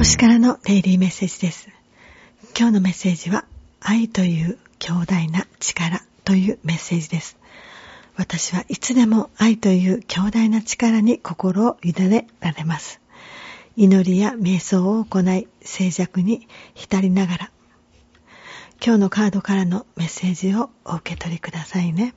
星からのデイリーメッセージです。今日のメッセージは、愛という強大な力というメッセージです。私はいつでも愛という強大な力に心を委ねられます。祈りや瞑想を行い、静寂に浸りながら、今日のカードからのメッセージをお受け取りくださいね。